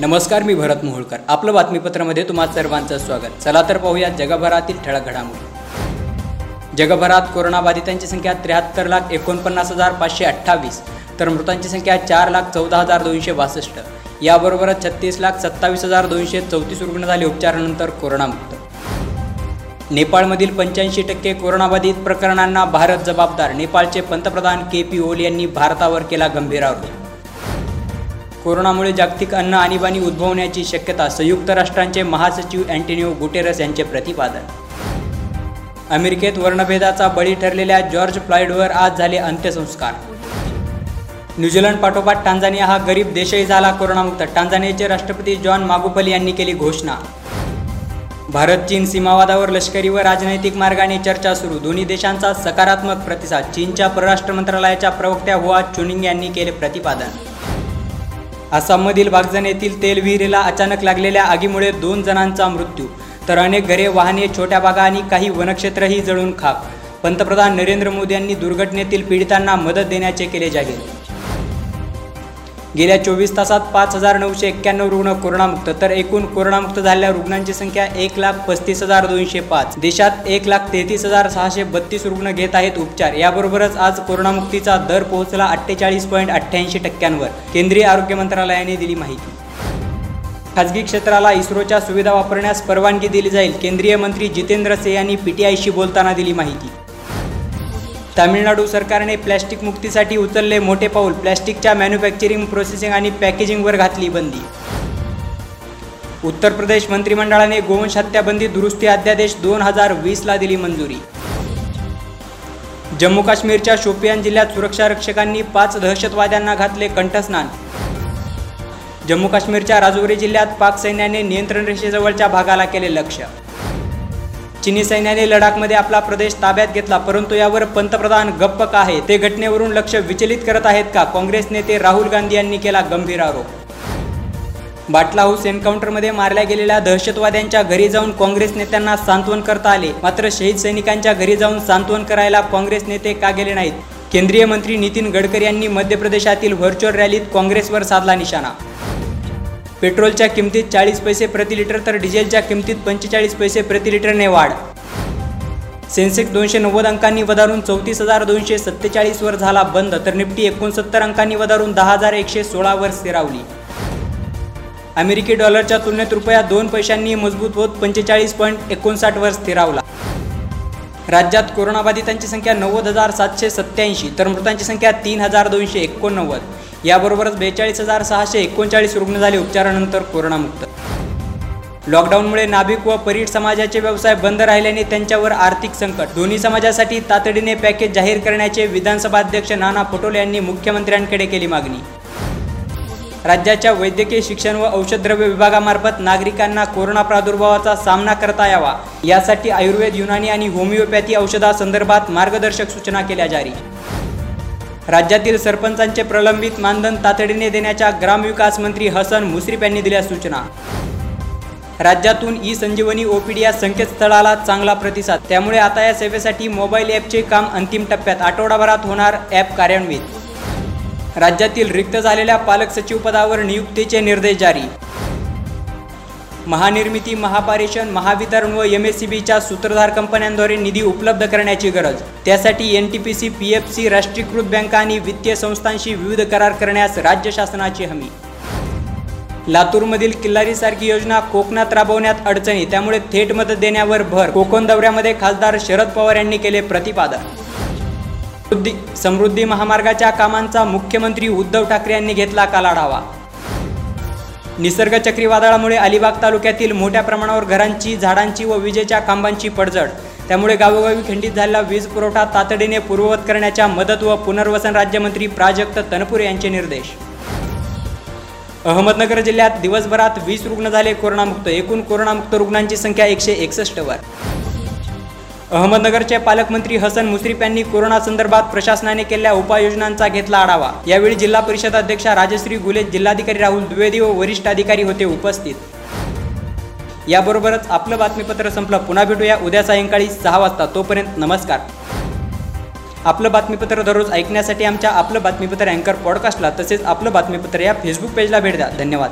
नमस्कार मी भरत मोहोळकर. आपलं बातमीपत्रामध्ये तुम्हा सर्वांचं स्वागत. चला तर पाहूया जगभरातील ठळक घडामोडी. जगभरात कोरोनाबाधितांची संख्या त्र्याहत्तर लाख एकोणपन्नास हजार पाचशे अठ्ठावीस तर मृतांची संख्या चार लाख चौदा हजार दोनशे बासष्ट. याबरोबरच छत्तीस लाख सत्तावीस हजार दोनशे चौतीस रुग्ण झाले उपचारानंतर कोरोनामुक्त. नेपाळमधील पंच्याऐंशी टक्के कोरोनाबाधित प्रकरणांना भारत जबाबदार. नेपाळचे पंतप्रधान के पी ओली यांनी भारतावर केला गंभीर आरोप. कोरोनामुळे जागतिक अन्न आणीबाणी उद्भवण्याची शक्यता संयुक्त राष्ट्रांचे महासचिव अँटोनिओ गुटेरस यांचे प्रतिपादन. अमेरिकेत वर्णभेदाचा बळी ठरलेल्या जॉर्ज फ्लॉइडवर आज झाले अंत्यसंस्कार. न्यूझीलंड पाठोपाठ टांझानिया हा गरीब देशही झाला कोरोनामुक्त. टांझानियाचे राष्ट्रपती जॉन मागुपली यांनी केली घोषणा. भारत चीन सीमावादावर लष्करी व राजनैतिक मार्गाने चर्चा सुरू. दोन्ही देशांचा सकारात्मक प्रतिसाद चीनच्या परराष्ट्र मंत्रालयाच्या प्रवक्त्या हुआ चुनिंग यांनी केले प्रतिपादन. आसाममधील बागजन येथील तेल विहिरीला अचानक लागलेल्या आगीमुळे दोन जणांचा मृत्यू तर अनेक घरे वाहने छोट्या बागा आणि काही वनक्षेत्रही जळून खाक. पंतप्रधान नरेंद्र मोदी यांनी दुर्घटनेतील पीडितांना मदत देण्याचे केले जाहीर. गेल्या चोवीस तासात पाच हजार नऊशे एक्क्याण्णव रुग्ण कोरोनामुक्त तर एकूण कोरोनामुक्त झालेल्या रुग्णांची संख्या एक लाख पस्तीस हजार दोनशे पाच. देशात एक लाख तेहतीस हजार सहाशे बत्तीस रुग्ण घेत आहेत उपचार. याबरोबरच आज कोरोनामुक्तीचा दर पोहोचला अठ्ठेचाळीस पॉईंट अठ्ठ्याऐंशी टक्क्यांवर. केंद्रीय आरोग्य मंत्रालयाने दिली माहिती. खाजगी क्षेत्राला इस्रोच्या सुविधा वापरण्यास परवानगी दिली जाईल केंद्रीय मंत्री जितेंद्र सिंह यांनी पीटीआयशी बोलताना दिली माहिती. तामिळनाडू सरकारने प्लॅस्टिक मुक्तीसाठी उचलले मोठे पाऊल. प्लॅस्टिकच्या मॅन्युफॅक्चरिंग प्रोसेसिंग आणि पॅकेजिंगवर घातली बंदी. उत्तर प्रदेश मंत्रिमंडळाने गोवंश हत्याबंदी दुरुस्ती अध्यादेश दोन हजार वीसला दिली मंजुरी. जम्मू काश्मीरच्या शोपियान जिल्ह्यात सुरक्षा रक्षकांनी पाच दहशतवाद्यांना घातले कंठस्नान. जम्मू काश्मीरच्या राजौरी जिल्ह्यात पाक सैन्याने नियंत्रण रेषेजवळच्या भागाला केले लक्ष्य. चिनी सैन्याने लडाखमध्ये आपला प्रदेश ताब्यात घेतला परंतु यावर पंतप्रधान गप्प का आहे? ते घटनेवरून लक्ष विचलित करत आहेत का? काँग्रेस नेते राहुल गांधी यांनी केला गंभीर आरोप. बाटला हाऊस एन्काउंटरमध्ये मारल्या गेलेल्या दहशतवाद्यांच्या घरी जाऊन काँग्रेस नेत्यांना सांत्वन करता आले. मात्र शहीद सैनिकांच्या घरी जाऊन सांत्वन करायला काँग्रेस नेते का गेले नाहीत? केंद्रीय मंत्री नितीन गडकरी यांनी मध्य प्रदेशातील व्हर्च्युअल रॅलीत काँग्रेसवर साधला निशाणा. पेट्रोलच्या किमतीत चाळीस पैसे प्रति लिटर तर डिझेलच्या किमतीत पंचेचाळीस पैसे प्रति लिटरने वाढ. सेन्सेक्स दोनशे नव्वद अंकांनी वधारून चौतीस हजार दोनशे सत्तेचाळीसवर झाला बंद तर निफ्टी एकोणसत्तर अंकांनी वधारून दहा हजार एकशे सोळावर स्थिरावली. अमेरिकी डॉलरच्या तुलनेत रुपया दोन पैशांनी मजबूत होत पंचेचाळीस पॉईंट एकोणसाठवर स्थिरावला. राज्यात कोरोनाबाधितांची संख्या नव्वद हजार सातशे सत्त्याऐंशी तर मृतांची संख्या तीन हजार दोनशे एकोणनव्वद. याबरोबरच बेचाळीस हजार सहाशे एकोणचाळीस रुग्ण झाले उपचारानंतर कोरोनामुक्त. लॉकडाऊनमुळे नाभिक व परीट समाजाचे व्यवसाय बंद राहिल्याने त्यांच्यावर आर्थिक संकट. दोन्ही समाजासाठी तातडीने पॅकेज जाहीर करण्याचे विधानसभा अध्यक्ष नाना पटोले यांनी मुख्यमंत्र्यांकडे केली मागणी. राज्याच्या वैद्यकीय शिक्षण व औषधद्रव्य विभागामार्फत नागरिकांना कोरोना प्रादुर्भावाचा सामना करता यावा. यासाठी आयुर्वेद युनानी आणि होमिओपॅथी औषधासंदर्भात मार्गदर्शक सूचना केल्या जारी. राज्यातील सरपंचांचे प्रलंबित मानधन तातडीने देण्याच्या ग्रामविकास मंत्री हसन मुश्रीफ यांनी दिल्या सूचना. राज्यातून ई संजीवनी ओपीडी या संकेतस्थळाला चांगला प्रतिसाद. त्यामुळे आता या सेवेसाठी मोबाईल ॲपचे काम अंतिम टप्प्यात आठवडाभरात होणार ॲप कार्यान्वित. राज्यातील रिक्त झालेल्या पालक सचिव पदावर नियुक्तीचे निर्देश जारी. महानिर्मिती महापारेषण महावितरण व एम एस सी बीच्या सूत्रधार कंपन्यांद्वारे निधी उपलब्ध करण्याची गरज. त्यासाठी N T P C P F C राष्ट्रीयकृत बँका आणि वित्तीय संस्थांशी विविध करार करण्यास राज्य शासनाची हमी. लातूरमधील किल्लारीसारखी योजना कोकणात राबवण्यात अडचणी त्यामुळे थेट मदत देण्यावर भर. कोकण दौऱ्यामध्ये खासदार शरद पवार यांनी केले प्रतिपादन. समृद्धी समृद्धी महामार्गाच्या कामांचा मुख्यमंत्री उद्धव ठाकरे यांनी घेतला कालाढावा निसर्ग चक्रीवादळामुळे अलिबाग तालुक्यातील मोठ्या प्रमाणावर घरांची झाडांची व विजेच्या खांबांची पडझड. त्यामुळे गावोगावी खंडित झालेला वीज पुरवठा तातडीने पूर्ववत करण्याच्या मदत व पुनर्वसन राज्यमंत्री प्राजक्त तनपुरे यांचे निर्देश. अहमदनगर जिल्ह्यात दिवसभरात वीस रुग्ण झाले कोरोनामुक्त. एकूण कोरोनामुक्त रुग्णांची संख्या एकशे एकसष्टवर अहमदनगरचे पालकमंत्री हसन मुश्रीफ यांनी कोरोना संदर्भात प्रशासनाने केलेल्या उपाययोजनांचा घेतला आढावा. यावेळी जिल्हा परिषद अध्यक्षा राजश्री गुले जिल्हाधिकारी राहुल द्विवेदी व वरिष्ठ अधिकारी होते उपस्थित. याबरोबरच आपलं बातमीपत्र संपलं. पुन्हा भेटूया उद्या सायंकाळी सहा वाजता. तोपर्यंत नमस्कार. आपलं बातमीपत्र दररोज ऐकण्यासाठी आमच्या आपलं बातमीपत्र अँकर पॉडकास्टला तसेच आपलं बातमीपत्र या फेसबुक पेजला भेट द्या. धन्यवाद.